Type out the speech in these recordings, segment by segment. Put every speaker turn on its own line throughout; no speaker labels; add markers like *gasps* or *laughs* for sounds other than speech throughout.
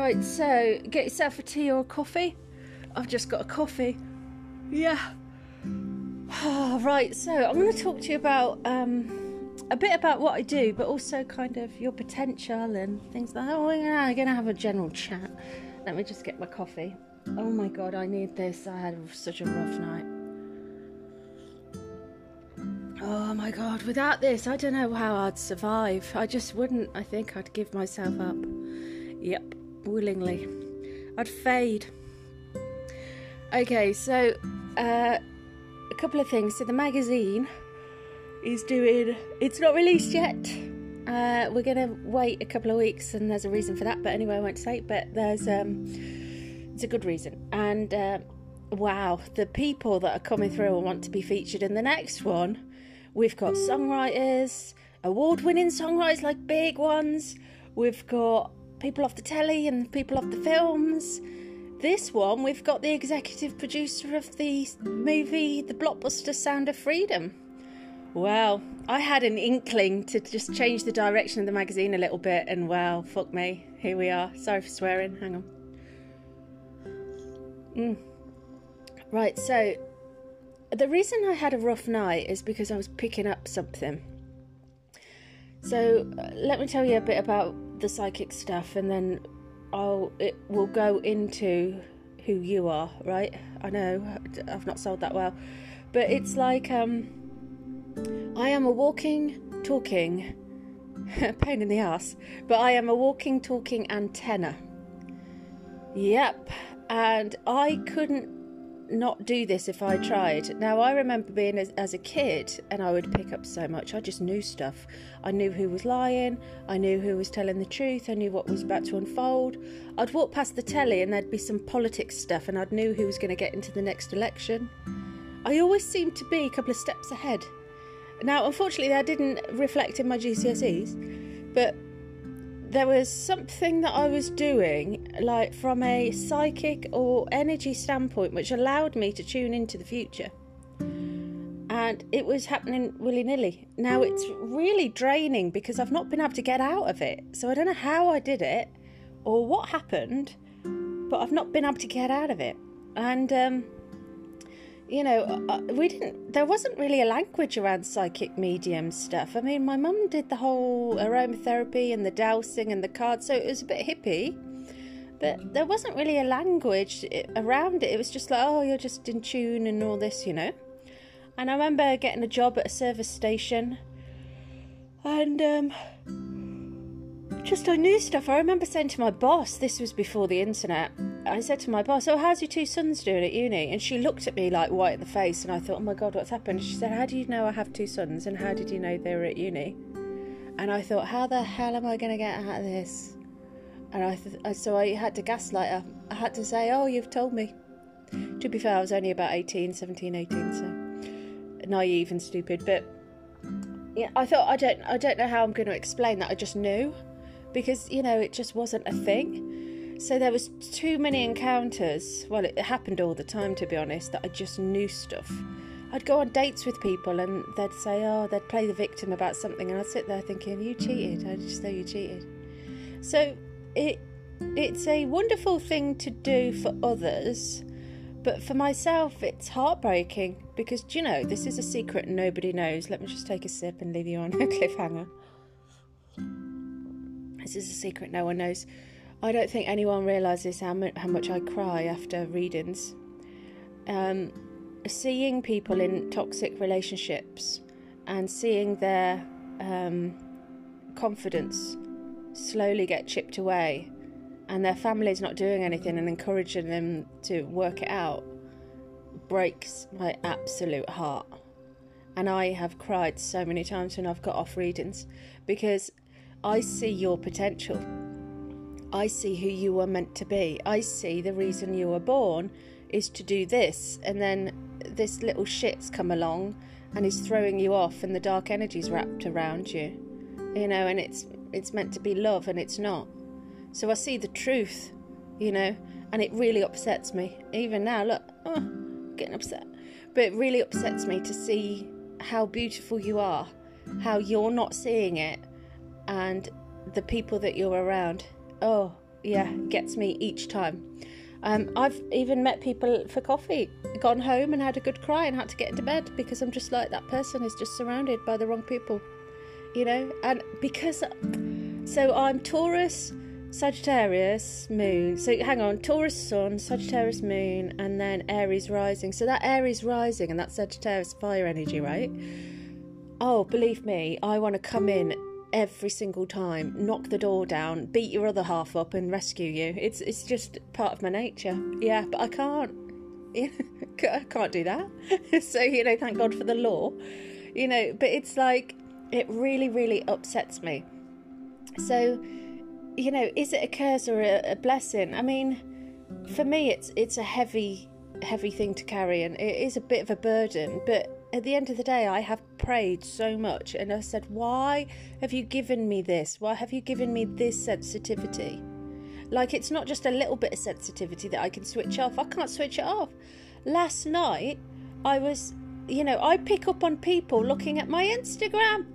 Right, so get yourself a tea or a coffee. I've just got a coffee. Yeah. Oh, right, so I'm going to talk to you about um, a bit about what I do, but also kind of your potential and things like that. Oh, yeah, I'm going to have a general chat. Let me just get my coffee. Oh my god, I need this. I had such a rough night. Oh my god, without this, I don't know how I'd survive. I just wouldn't. I think I'd give myself up. Yep, willingly. I'd fade. Okay, so uh, a couple of things. So the magazine is doing. It's not released yet. Uh, we're gonna wait a couple of weeks, and there's a reason for that. But anyway, I won't say. But there's um, it's a good reason. And uh, wow, the people that are coming through and want to be featured in the next one. We've got songwriters, award-winning songwriters like big ones. We've got people off the telly and people off the films. This one, we've got the executive producer of the movie, the blockbuster Sound of Freedom. Well, I had an inkling to just change the direction of the magazine a little bit, and well, fuck me, here we are. Sorry for swearing, hang on. Mm. Right, so the reason I had a rough night is because I was picking up something. So uh, let me tell you a bit about the psychic stuff, and then I'll it will go into who you are. Right? I know I've not sold that well, but it's like um, I am a walking, talking *laughs* pain in the ass, but I am a walking, talking antenna. Yep, and I couldn't not do this if I tried. Now, I remember being as, as, a kid and I would pick up so much. I just knew stuff. I knew who was lying, I knew who was telling the truth, I knew what was about to unfold. I'd walk past the telly and there'd be some politics stuff, and I'd knew who was going to get into the next election. I always seemed to be a couple of steps ahead. Now, unfortunately, that didn't reflect in my GCSEs, but there was something that I was doing, like from a psychic or energy standpoint, which allowed me to tune into the future. And it was happening willy nilly. Now it's really draining because I've not been able to get out of it. So I don't know how I did it or what happened, but I've not been able to get out of it. And um, you know, uh, we didn't, there wasn't really a language around psychic medium stuff. I mean, my mum did the whole aromatherapy and the dowsing and the cards, so it was a bit hippie, but there wasn't really a language around it. It was just like, oh, you're just in tune and all this, you know. And I remember getting a job at a service station and, um, just I knew stuff. I remember saying to my boss, this was before the internet, I said to my boss, Oh, how's your two sons doing at uni? And she looked at me like white in the face, and I thought, Oh my God, what's happened? She said, How do you know I have two sons? And how did you know they were at uni? And I thought, How the hell am I going to get out of this? And I th- so I had to gaslight her. I had to say, Oh, you've told me. To be fair, I was only about 18, 17, 18, so naive and stupid. But yeah, I thought, I don't, I don't know how I'm going to explain that. I just knew because you know it just wasn't a thing. So there was too many encounters. Well, it happened all the time, to be honest. That I just knew stuff. I'd go on dates with people, and they'd say, "Oh, they'd play the victim about something," and I'd sit there thinking, "You cheated. I just know you cheated." So it it's a wonderful thing to do for others, but for myself, it's heartbreaking because you know this is a secret nobody knows. Let me just take a sip and leave you on a *laughs* cliffhanger. This is a secret no one knows. I don't think anyone realizes how, mu- how much I cry after readings. Um, seeing people in toxic relationships and seeing their um, confidence slowly get chipped away and their family's not doing anything and encouraging them to work it out breaks my absolute heart. And I have cried so many times when I've got off readings because I see your potential. I see who you were meant to be. I see the reason you were born is to do this, and then this little shit's come along and is throwing you off, and the dark energy's wrapped around you, you know, and it's it's meant to be love, and it's not. So I see the truth, you know, and it really upsets me. Even now, look, oh, getting upset, but it really upsets me to see how beautiful you are, how you're not seeing it, and the people that you're around. Oh, yeah, gets me each time. Um, I've even met people for coffee, gone home and had a good cry and had to get into bed because I'm just like that person is just surrounded by the wrong people, you know. And because so I'm Taurus, Sagittarius, Moon. So hang on, Taurus Sun, Sagittarius Moon, and then Aries rising. So that Aries rising and that Sagittarius fire energy, right? Oh, believe me, I want to come in every single time, knock the door down, beat your other half up, and rescue you. It's it's just part of my nature. Yeah, but I can't. *laughs* I can't do that. *laughs* so you know, thank God for the law. You know, but it's like it really, really upsets me. So, you know, is it a curse or a, a blessing? I mean, for me, it's it's a heavy, heavy thing to carry, and it is a bit of a burden, but at the end of the day, I have prayed so much and I said, Why have you given me this? Why have you given me this sensitivity? Like, it's not just a little bit of sensitivity that I can switch off. I can't switch it off. Last night, I was, you know, I pick up on people looking at my Instagram.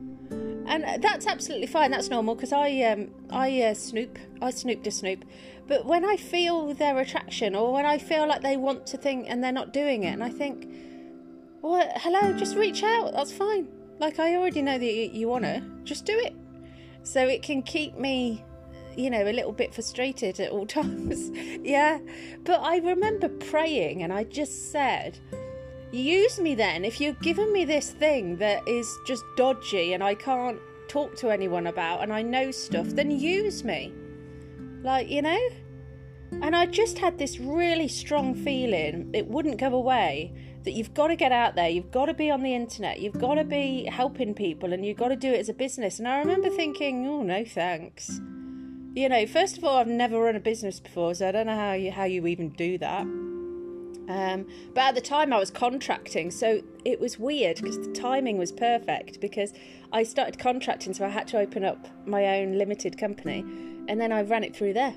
And that's absolutely fine. That's normal because I um I uh, snoop. I snoop to snoop. But when I feel their attraction or when I feel like they want to think and they're not doing it, and I think, well, hello, just reach out. That's fine. Like, I already know that you, you want to. Just do it. So it can keep me, you know, a little bit frustrated at all *laughs* times. yeah. But I remember praying and I just said, use me then. If you've given me this thing that is just dodgy and I can't talk to anyone about and I know stuff, then use me. Like, you know? And I just had this really strong feeling it wouldn't go away that you've got to get out there, you've got to be on the internet, you've got to be helping people, and you've got to do it as a business. And I remember thinking, oh, no thanks. You know, first of all, I've never run a business before, so I don't know how you how you even do that. Um, but at the time, I was contracting, so it was weird because the timing was perfect because I started contracting, so I had to open up my own limited company, and then I ran it through there.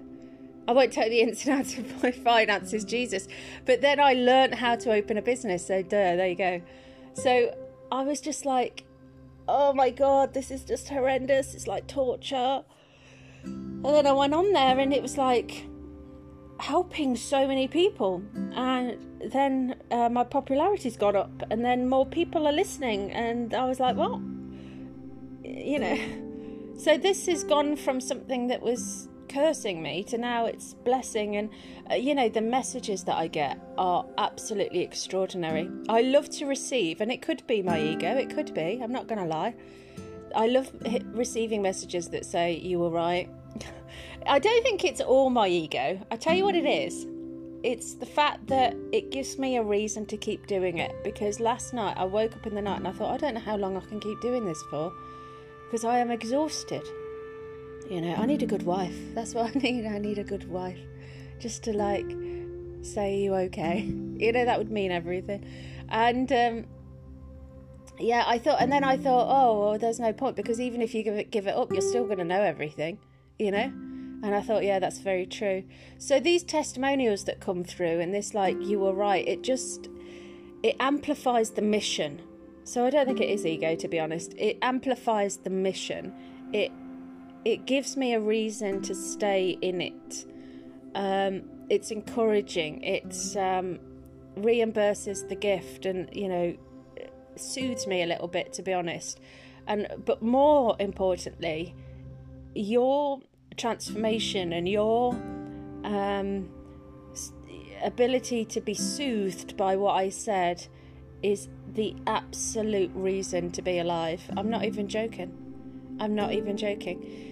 I won't you the ins and outs of my finances, Jesus. But then I learned how to open a business. So, duh, there you go. So I was just like, oh my God, this is just horrendous. It's like torture. And then I went on there and it was like helping so many people. And then uh, my popularity's got up and then more people are listening. And I was like, well, you know. *laughs* So this has gone from something that was cursing me to now it's blessing and uh, you know the messages that i get are absolutely extraordinary. I love to receive and it could be my ego it could be i'm not going to lie. I love receiving messages that say you were right? *laughs* I don't think it's all my ego. I tell you what it is. It's the fact that it gives me a reason to keep doing it because last night i woke up in the night and i thought i don't know how long i can keep doing this for because i am exhausted you know, I need a good wife. *laughs* That's what I need. I need a good wife. Just to like say you okay. *laughs* You know, that would mean everything. And um yeah, I thought and then I thought, oh well there's no point because even if you give it give it up, you're still gonna know everything, you know? And I thought, yeah, that's very true. So these testimonials that come through and this like you were right, it just it amplifies the mission. So I don't think it is ego to be honest. It amplifies the mission. It it gives me a reason to stay in it. Um, it's encouraging. It's um, reimburses the gift, and you know, soothes me a little bit, to be honest. And but more importantly, your transformation and your um, ability to be soothed by what I said is the absolute reason to be alive. I'm not even joking. I'm not even joking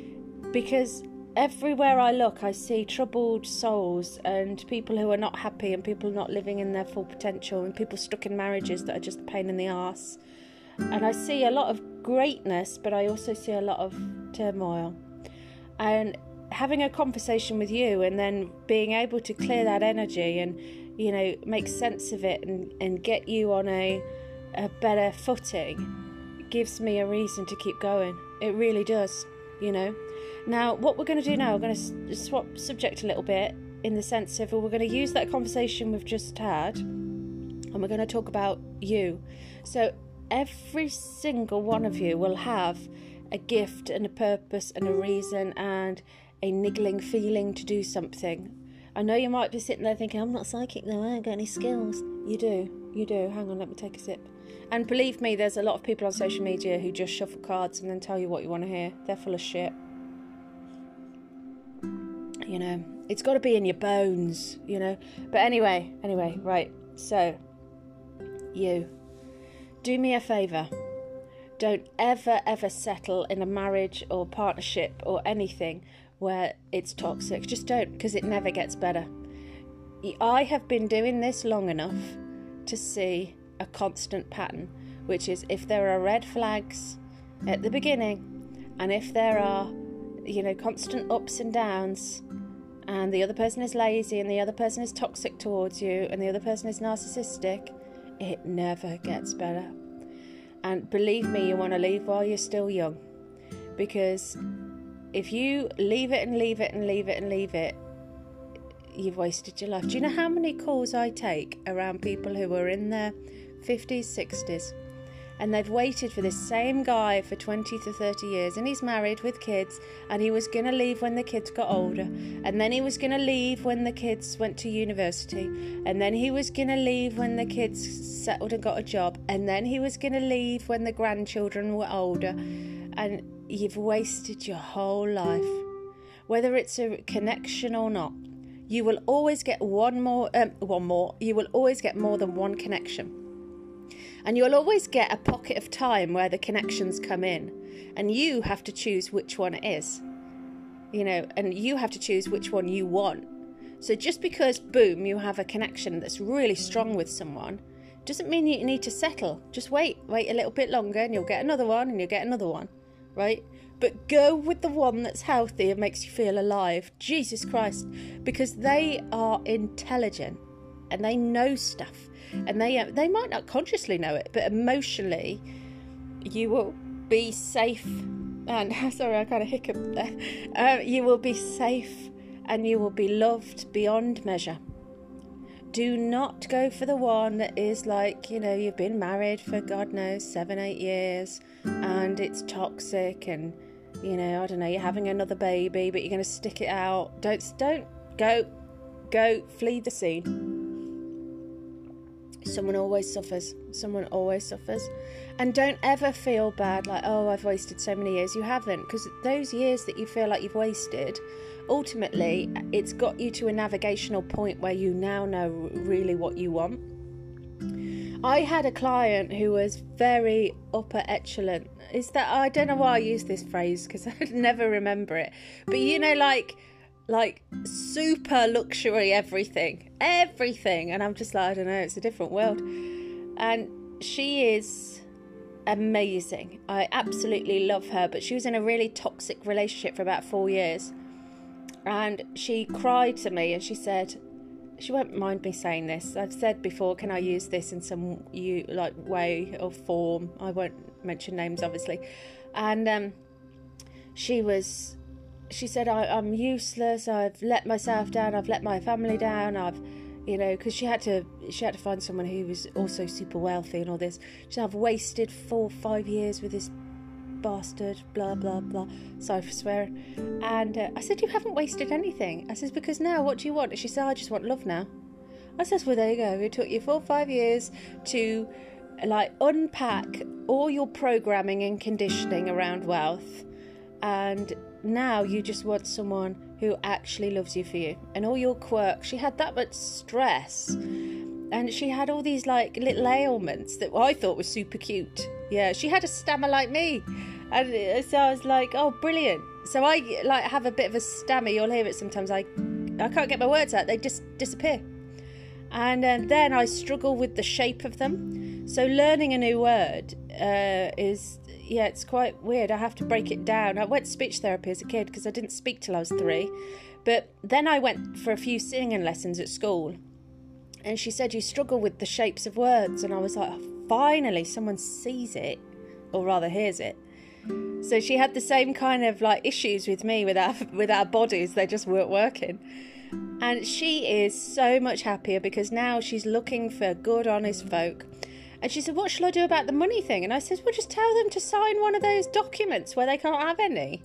because everywhere I look, I see troubled souls and people who are not happy and people not living in their full potential and people stuck in marriages that are just a pain in the ass. And I see a lot of greatness, but I also see a lot of turmoil. And having a conversation with you and then being able to clear that energy and, you know, make sense of it and, and get you on a, a better footing gives me a reason to keep going. It really does, you know. Now, what we're going to do now, we're going to swap subject a little bit in the sense of we're going to use that conversation we've just had and we're going to talk about you. So, every single one of you will have a gift and a purpose and a reason and a niggling feeling to do something. I know you might be sitting there thinking, I'm not psychic though, I ain't got any skills. You do, you do. Hang on, let me take a sip. And believe me, there's a lot of people on social media who just shuffle cards and then tell you what you want to hear. They're full of shit. You know, it's got to be in your bones, you know. But anyway, anyway, right. So, you, do me a favour. Don't ever, ever settle in a marriage or partnership or anything where it's toxic. Just don't, because it never gets better. I have been doing this long enough to see a constant pattern, which is if there are red flags at the beginning, and if there are, you know, constant ups and downs, and the other person is lazy, and the other person is toxic towards you, and the other person is narcissistic, it never gets better. And believe me, you want to leave while you're still young. Because if you leave it and leave it and leave it and leave it, you've wasted your life. Do you know how many calls I take around people who are in their 50s, 60s, and they've waited for this same guy for 20 to 30 years, and he's married with kids, and he was going to leave when the kids got older, and then he was going to leave when the kids went to university, and then he was going to leave when the kids settled and got a job, and then he was going to leave when the grandchildren were older, and you've wasted your whole life. Whether it's a connection or not, you will always get one more, um, one more. You will always get more than one connection. And you'll always get a pocket of time where the connections come in, and you have to choose which one it is. You know, and you have to choose which one you want. So just because, boom, you have a connection that's really strong with someone, doesn't mean you need to settle. Just wait, wait a little bit longer, and you'll get another one, and you'll get another one, right? But go with the one that's healthy and makes you feel alive. Jesus Christ. Because they are intelligent and they know stuff and they uh, they might not consciously know it, but emotionally, you will be safe. And *laughs* sorry, I kind of hiccuped there. Uh, you will be safe, and you will be loved beyond measure. Do not go for the one that is like you know you've been married for God knows seven eight years, and it's toxic, and you know I don't know you're having another baby, but you're going to stick it out. Don't don't go go flee the scene Someone always suffers. Someone always suffers. And don't ever feel bad like, oh, I've wasted so many years. You haven't, because those years that you feel like you've wasted, ultimately, it's got you to a navigational point where you now know really what you want. I had a client who was very upper echelon. Is that I don't know why I use this phrase because *laughs* I never remember it. But you know, like like super luxury everything everything. And i'm just like i don't know it's a different world. And she is amazing. I absolutely love her but she was in a really toxic relationship for about four years. And she cried to me and she said she won't mind me saying this. I've said before can i use this in some you like way or form? I won't mention names obviously. And um, she was she said, I, am useless. I've let myself down. I've let my family down. I've, you know, because she had to, she had to find someone who was also super wealthy and all this. She said, I've wasted four, five years with this bastard. Blah blah blah. Sorry for swearing. And uh, I said, you haven't wasted anything. I says because now, what do you want? She said, I just want love now. I says, well, there you go. It took you four, five years to like unpack all your programming and conditioning around wealth and now you just want someone who actually loves you for you and all your quirks. She had that much stress and she had all these like little ailments that I thought were super cute. Yeah, she had a stammer like me. And uh, so I was like, oh, brilliant. So I like have a bit of a stammer. You'll hear it sometimes. I I can't get my words out. They just disappear. And uh, then I struggle with the shape of them. So learning a new word uh, is yeah, it's quite weird. I have to break it down. I went to speech therapy as a kid because I didn't speak till I was three. But then I went for a few singing lessons at school. And she said, You struggle with the shapes of words. And I was like, Finally, someone sees it, or rather hears it. So she had the same kind of like issues with me with our *laughs* with our bodies. They just weren't working. And she is so much happier because now she's looking for good, honest folk and she said, What shall I do about the money thing? And I said, Well, just tell them to sign one of those documents where they can't have any.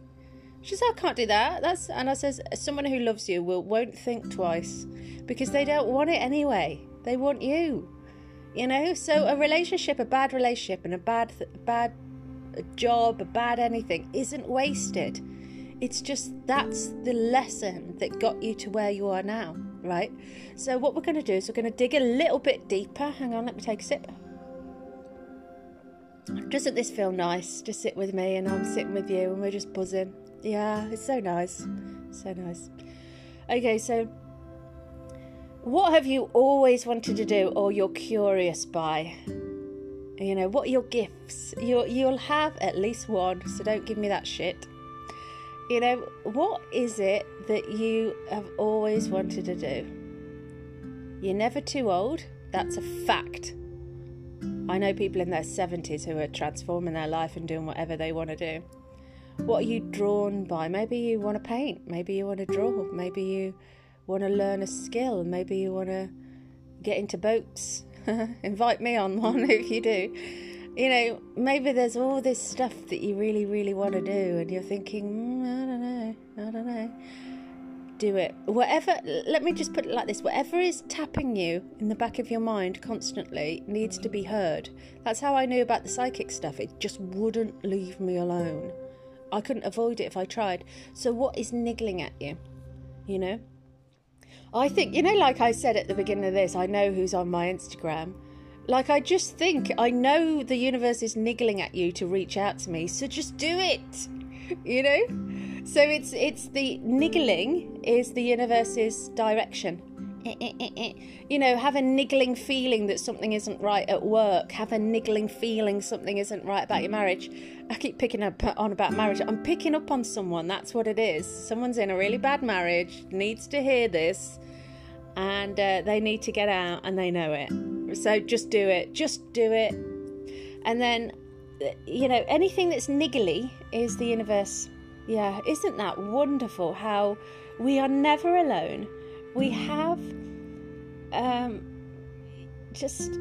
She said, I can't do that. That's and I says, someone who loves you will won't think twice because they don't want it anyway. They want you. You know, so a relationship, a bad relationship, and a bad, bad job, a bad anything isn't wasted. It's just that's the lesson that got you to where you are now, right? So, what we're going to do is we're going to dig a little bit deeper. Hang on, let me take a sip. Doesn't this feel nice? Just sit with me and I'm sitting with you and we're just buzzing. Yeah, it's so nice. So nice. Okay, so what have you always wanted to do or you're curious by? You know, what are your gifts? you you'll have at least one, so don't give me that shit. You know, what is it that you have always wanted to do? You're never too old, that's a fact. I know people in their 70s who are transforming their life and doing whatever they want to do. What are you drawn by? Maybe you want to paint, maybe you want to draw, maybe you want to learn a skill, maybe you want to get into boats. *laughs* Invite me on one *laughs* if you do. You know, maybe there's all this stuff that you really, really want to do, and you're thinking, mm, I don't know, I don't know. Do it. Whatever, let me just put it like this whatever is tapping you in the back of your mind constantly needs to be heard. That's how I knew about the psychic stuff. It just wouldn't leave me alone. I couldn't avoid it if I tried. So, what is niggling at you? You know? I think, you know, like I said at the beginning of this, I know who's on my Instagram. Like, I just think, I know the universe is niggling at you to reach out to me, so just do it, *laughs* you know? So it's it's the niggling is the universe's direction. Eh, eh, eh, you know, have a niggling feeling that something isn't right at work. Have a niggling feeling something isn't right about your marriage. I keep picking up on about marriage. I'm picking up on someone. That's what it is. Someone's in a really bad marriage, needs to hear this, and uh, they need to get out, and they know it. So just do it. Just do it. And then, uh, you know, anything that's niggly is the universe. Yeah, isn't that wonderful? How we are never alone we have um, just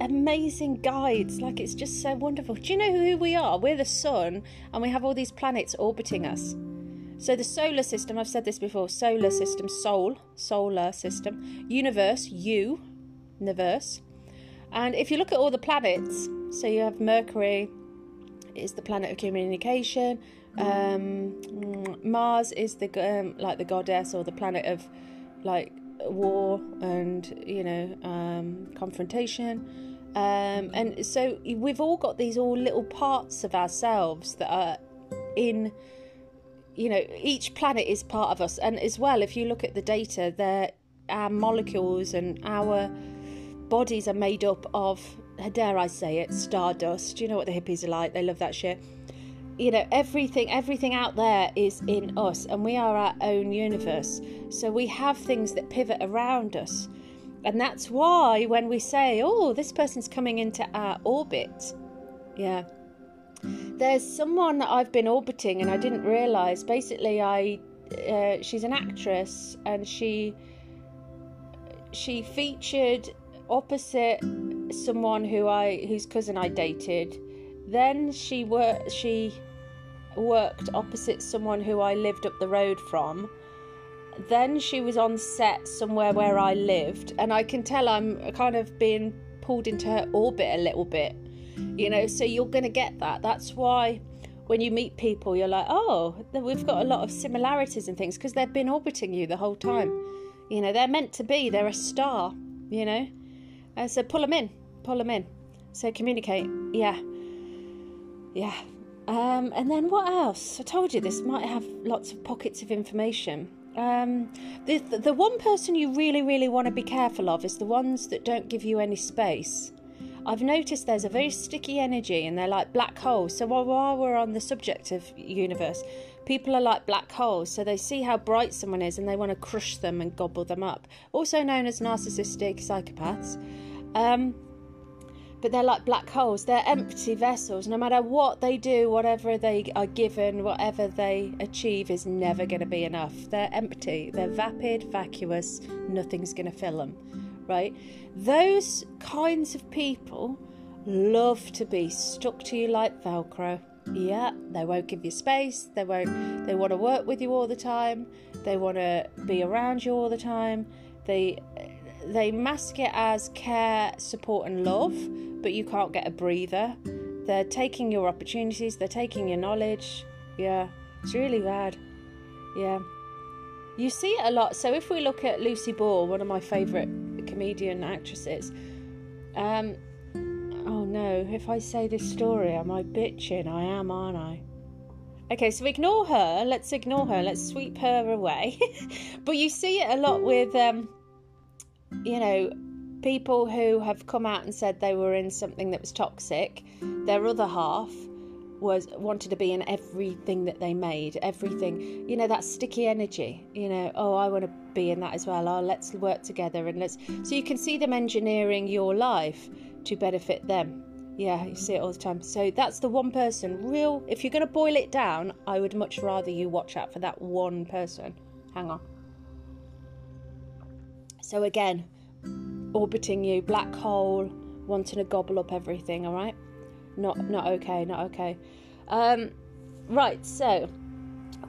amazing guides. Like it's just so wonderful. Do you know who we are? We're the sun, and we have all these planets orbiting us. So the solar system, I've said this before, solar system, soul, solar system, universe, you, universe. And if you look at all the planets, so you have Mercury is the planet of communication, um, Mars is the um, like the goddess or the planet of like war and you know um, confrontation. Um, and so we've all got these all little parts of ourselves that are in you know each planet is part of us. And as well if you look at the data there our molecules and our bodies are made up of dare i say it stardust. You know what the hippies are like? They love that shit you know everything everything out there is in us and we are our own universe. So we have things that pivot around us. And that's why when we say oh this person's coming into our orbit yeah there's someone that i've been orbiting and i didn't realize. Basically i uh, she's an actress and she she featured opposite someone who i whose cousin i dated. Then she were she worked opposite someone who I lived up the road from. Then she was on set somewhere where I lived, and I can tell I'm kind of being pulled into her orbit a little bit, you know. So you're going to get that. That's why when you meet people, you're like, oh, we've got a lot of similarities and things because they've been orbiting you the whole time. You know, they're meant to be, they're a star, you know. So pull them in, pull them in. So communicate, yeah. Yeah, um, and then what else? I told you this might have lots of pockets of information. Um, the, the one person you really, really want to be careful of is the ones that don't give you any space. I've noticed there's a very sticky energy and they're like black holes. So while, we're on the subject of universe, people are like black holes. So they see how bright someone is and they want to crush them and gobble them up. Also known as narcissistic psychopaths. Um, but they're like black holes. They're empty vessels. No matter what they do, whatever they are given, whatever they achieve is never going to be enough. They're empty. They're vapid, vacuous. Nothing's going to fill them, right? Those kinds of people love to be stuck to you like Velcro. Yeah, they won't give you space. They won't. They want to work with you all the time. They want to be around you all the time. They they mask it as care, support, and love, but you can't get a breather. They're taking your opportunities. They're taking your knowledge. Yeah, it's really bad. Yeah, you see it a lot. So if we look at Lucy Ball, one of my favourite comedian actresses, um, Oh no, if I say this story, am I bitching? I am, aren't I? Okay, so ignore her. Let's ignore her. Let's sweep her away. *laughs* but you see it a lot with, um, you know, people who have come out and said they were in something that was toxic. Their other half was wanted to be in everything that they made, everything. You know that sticky energy. You know, oh, I want to be in that as well. Oh, let's work together and let's. So you can see them engineering your life to benefit them. Yeah, you see it all the time. So that's the one person. Real, if you're going to boil it down, I would much rather you watch out for that one person. Hang on. So again, orbiting you, black hole, wanting to gobble up everything. All right, not not okay, not okay. Um, right. So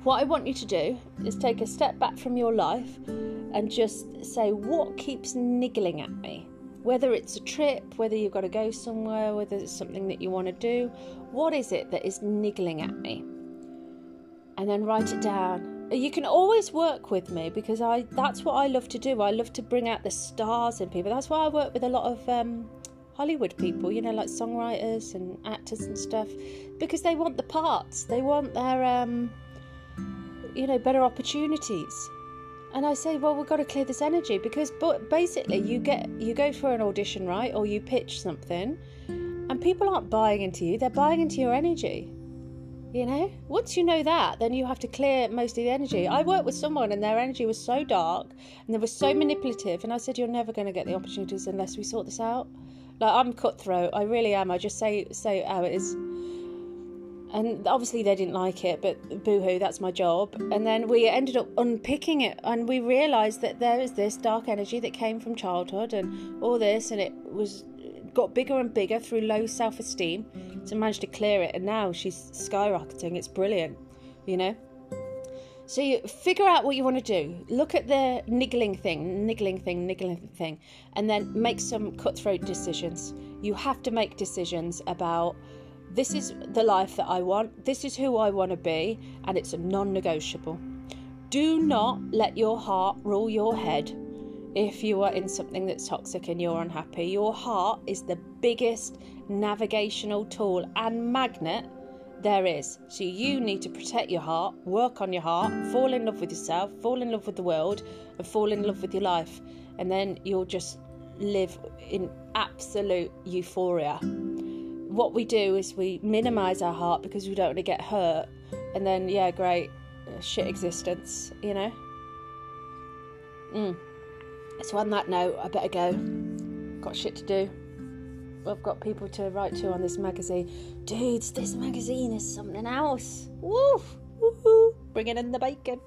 what I want you to do is take a step back from your life and just say, what keeps niggling at me? Whether it's a trip, whether you've got to go somewhere, whether it's something that you want to do, what is it that is niggling at me? And then write it down. You can always work with me because I that's what I love to do. I love to bring out the stars in people. That's why I work with a lot of um, Hollywood people, you know, like songwriters and actors and stuff, because they want the parts. They want their, um, you know, better opportunities and I say, well, we've got to clear this energy because, but basically, you get you go for an audition, right, or you pitch something, and people aren't buying into you; they're buying into your energy. You know, once you know that, then you have to clear most of the energy. I worked with someone, and their energy was so dark, and they were so manipulative, and I said, "You're never going to get the opportunities unless we sort this out." Like I'm cutthroat, I really am. I just say say how it is and obviously they didn't like it but boohoo that's my job and then we ended up unpicking it and we realized that there is this dark energy that came from childhood and all this and it was got bigger and bigger through low self-esteem so managed to clear it and now she's skyrocketing. It's brilliant you know? So you figure out what you want to do. Look at the niggling thing niggling thing niggling thing and then make some cutthroat decisions. You have to make decisions about this is the life that I want, this is who I want to be, and it's a non negotiable. Do not let your heart rule your head if you are in something that's toxic and you're unhappy. Your heart is the biggest navigational tool and magnet there is. So you need to protect your heart, work on your heart, fall in love with yourself, fall in love with the world, and fall in love with your life. And then you'll just live in absolute euphoria what we do is we minimize our heart because we don't want to get hurt and then yeah great uh, shit existence you know mm. So on that note i better go. Got shit to do. I've got people to write to on this magazine. Dudes this magazine is something else. Woo woo bringing in the bacon.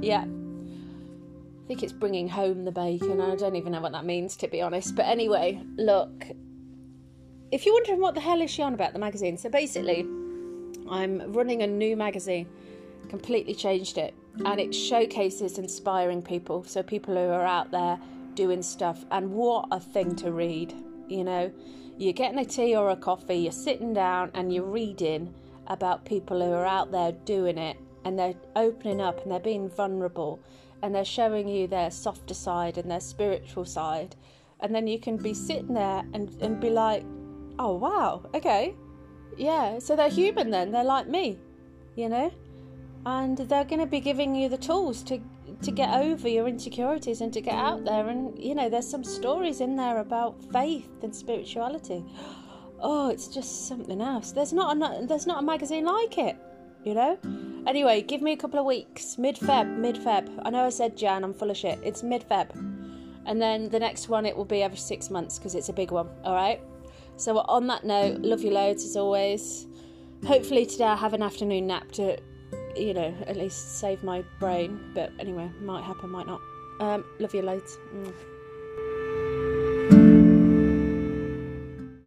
Yeah. I think it's bringing home the bacon. I don't even know what that means, to be honest. But anyway, look, if you're wondering what the hell is she on about the magazine, so basically, I'm running a new magazine, completely changed it, and it showcases inspiring people. So people who are out there doing stuff, and what a thing to read. You know, you're getting a tea or a coffee, you're sitting down, and you're reading about people who are out there doing it, and they're opening up and they're being vulnerable, and they're showing you their softer side and their spiritual side. And then you can be sitting there and, and be like, oh wow, okay, yeah, so they're human then, they're like me, you know, and they're going to be giving you the tools to to get over your insecurities and to get out there. And you know there's some stories in there about faith and spirituality. *gasps* Oh it's just something else. There's not a there's not a magazine like it you know? Anyway give me a couple of weeks. Mid feb mid feb i know i said jan i'm full of shit. It's mid feb and then the next one it will be every six months because it's a big one all right? So, on that note, love you loads as always. Hopefully, today I have an afternoon nap to, you know, at least save my brain. But anyway, might happen, might not. Um, love you loads. Mm.